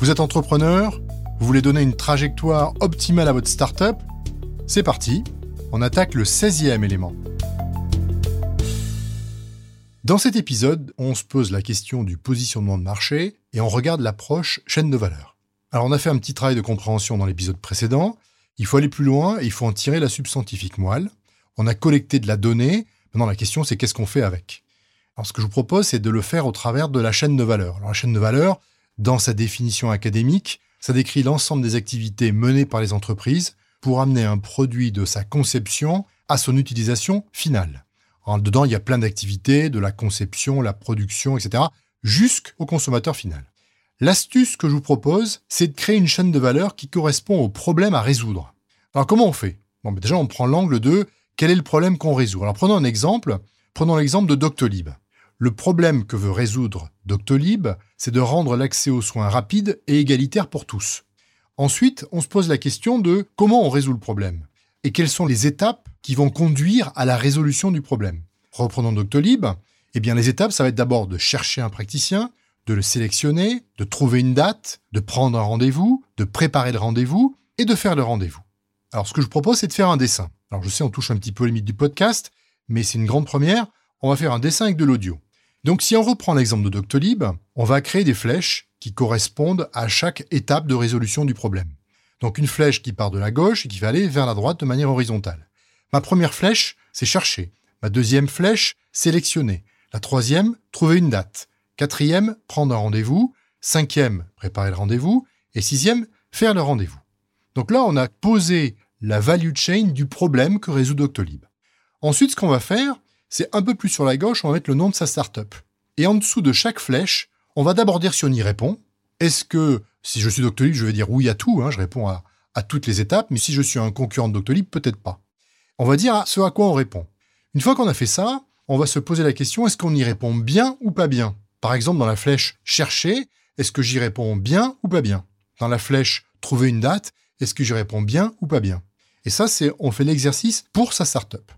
Vous êtes entrepreneur Vous voulez donner une trajectoire optimale à votre startup C'est parti, on attaque le 16e élément. Dans cet épisode, on se pose la question du positionnement de marché et on regarde l'approche chaîne de valeur. Alors on a fait un petit travail de compréhension dans l'épisode précédent, il faut aller plus loin et il faut en tirer la substantifique moelle. On a collecté de la donnée, maintenant la question c'est qu'est-ce qu'on fait avec? Alors ce que je vous propose c'est de le faire au travers de la chaîne de valeur. Alors la chaîne de valeur, dans sa définition académique, ça décrit l'ensemble des activités menées par les entreprises pour amener un produit de sa conception à son utilisation finale. En dedans, il y a plein d'activités, de la conception, la production, etc., jusqu'au consommateur final. L'astuce que je vous propose, c'est de créer une chaîne de valeur qui correspond au problème à résoudre. Alors comment on fait? Bon, déjà, on prend l'angle de quel est le problème qu'on résout. Alors prenons un exemple. Prenons l'exemple de Doctolib. Le problème que veut résoudre Doctolib, c'est de rendre l'accès aux soins rapide et égalitaire pour tous. Ensuite, on se pose la question de comment on résout le problème et quelles sont les étapes qui vont conduire à la résolution du problème. Reprenons Doctolib. Eh bien, les étapes, ça va être d'abord de chercher un praticien, de le sélectionner, de trouver une date, de prendre un rendez-vous, de préparer le rendez-vous et de faire le rendez-vous. Alors, ce que je propose, c'est de faire un dessin. Alors, je sais, on touche un petit peu aux limites du podcast, mais c'est une grande première. On va faire un dessin avec de l'audio. Donc si on reprend l'exemple de Doctolib, on va créer des flèches qui correspondent à chaque étape de résolution du problème. Donc une flèche qui part de la gauche et qui va aller vers la droite de manière horizontale. Ma première flèche, c'est chercher. Ma deuxième flèche, sélectionner. La troisième, trouver une date. Quatrième, prendre un rendez-vous. Cinquième, préparer le rendez-vous. Et sixième, faire le rendez-vous. Donc là, on a posé la value chain du problème que résout Doctolib. Ensuite, ce qu'on va faire, c'est un peu plus sur la gauche, on va mettre le nom de sa startup. Et en dessous de chaque flèche, on va d'abord dire si on y répond. Est-ce que, si je suis Doctolib, je vais dire oui à tout, hein, je réponds à, à toutes les étapes, mais si je suis un concurrent de Doctolib, peut-être pas. On va dire ce à quoi on répond. Une fois qu'on a fait ça, on va se poser la question, est-ce qu'on y répond bien ou pas bien? Par exemple, dans la flèche chercher, est-ce que j'y réponds bien ou pas bien? Dans la flèche trouver une date, est-ce que j'y réponds bien ou pas bien? Et ça, on fait l'exercice pour sa startup.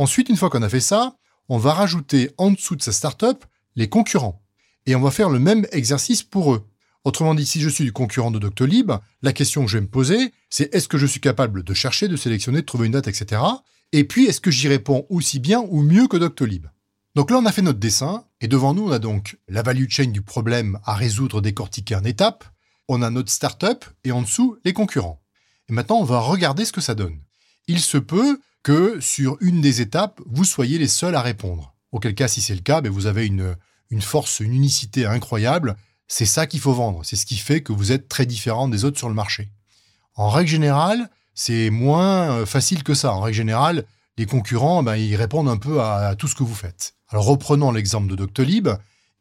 Ensuite, une fois qu'on a fait ça, on va rajouter en dessous de sa startup les concurrents. Et on va faire le même exercice pour eux. Autrement dit, si je suis du concurrent de Doctolib, la question que je vais me poser, c'est est-ce que je suis capable de chercher, de sélectionner, de trouver une date, etc. Et puis, est-ce que j'y réponds aussi bien ou mieux que Doctolib? Donc là, on a fait notre dessin, et devant nous, on a donc la value chain du problème à résoudre décortiquer en étapes, on a notre startup, et en dessous, les concurrents. Et maintenant, on va regarder ce que ça donne. Il se peut que sur une des étapes, vous soyez les seuls à répondre. Auquel cas, si c'est le cas, ben, vous avez une, force, une unicité incroyable. C'est ça qu'il faut vendre. C'est ce qui fait que vous êtes très différent des autres sur le marché. En règle générale, c'est moins euh, facile que ça. En règle générale, les concurrents, ben, ils répondent un peu à, tout ce que vous faites. Alors reprenons l'exemple de Doctolib.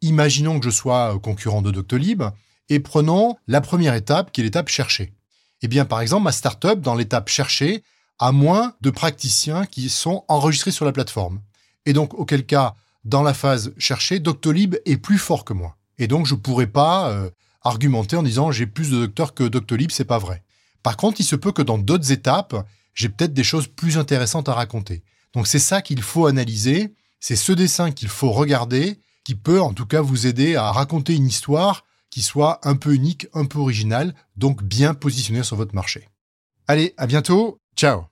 Imaginons que je sois euh, concurrent de Doctolib et prenons la première étape qui est l'étape chercher. Eh bien, par exemple, ma startup, dans l'étape chercher, à moins de praticiens qui sont enregistrés sur la plateforme. Et donc, auquel cas, dans la phase chercher, Doctolib est plus fort que moi. Et donc, je ne pourrais pas euh, argumenter en disant j'ai plus de docteurs que Doctolib, c'est pas vrai. Par contre, il se peut que dans d'autres étapes, j'ai peut-être des choses plus intéressantes à raconter. Donc, c'est ça qu'il faut analyser. C'est ce dessin qu'il faut regarder, qui peut en tout cas vous aider à raconter une histoire qui soit un peu unique, un peu originale, donc bien positionnée sur votre marché. Allez, à bientôt. Ciao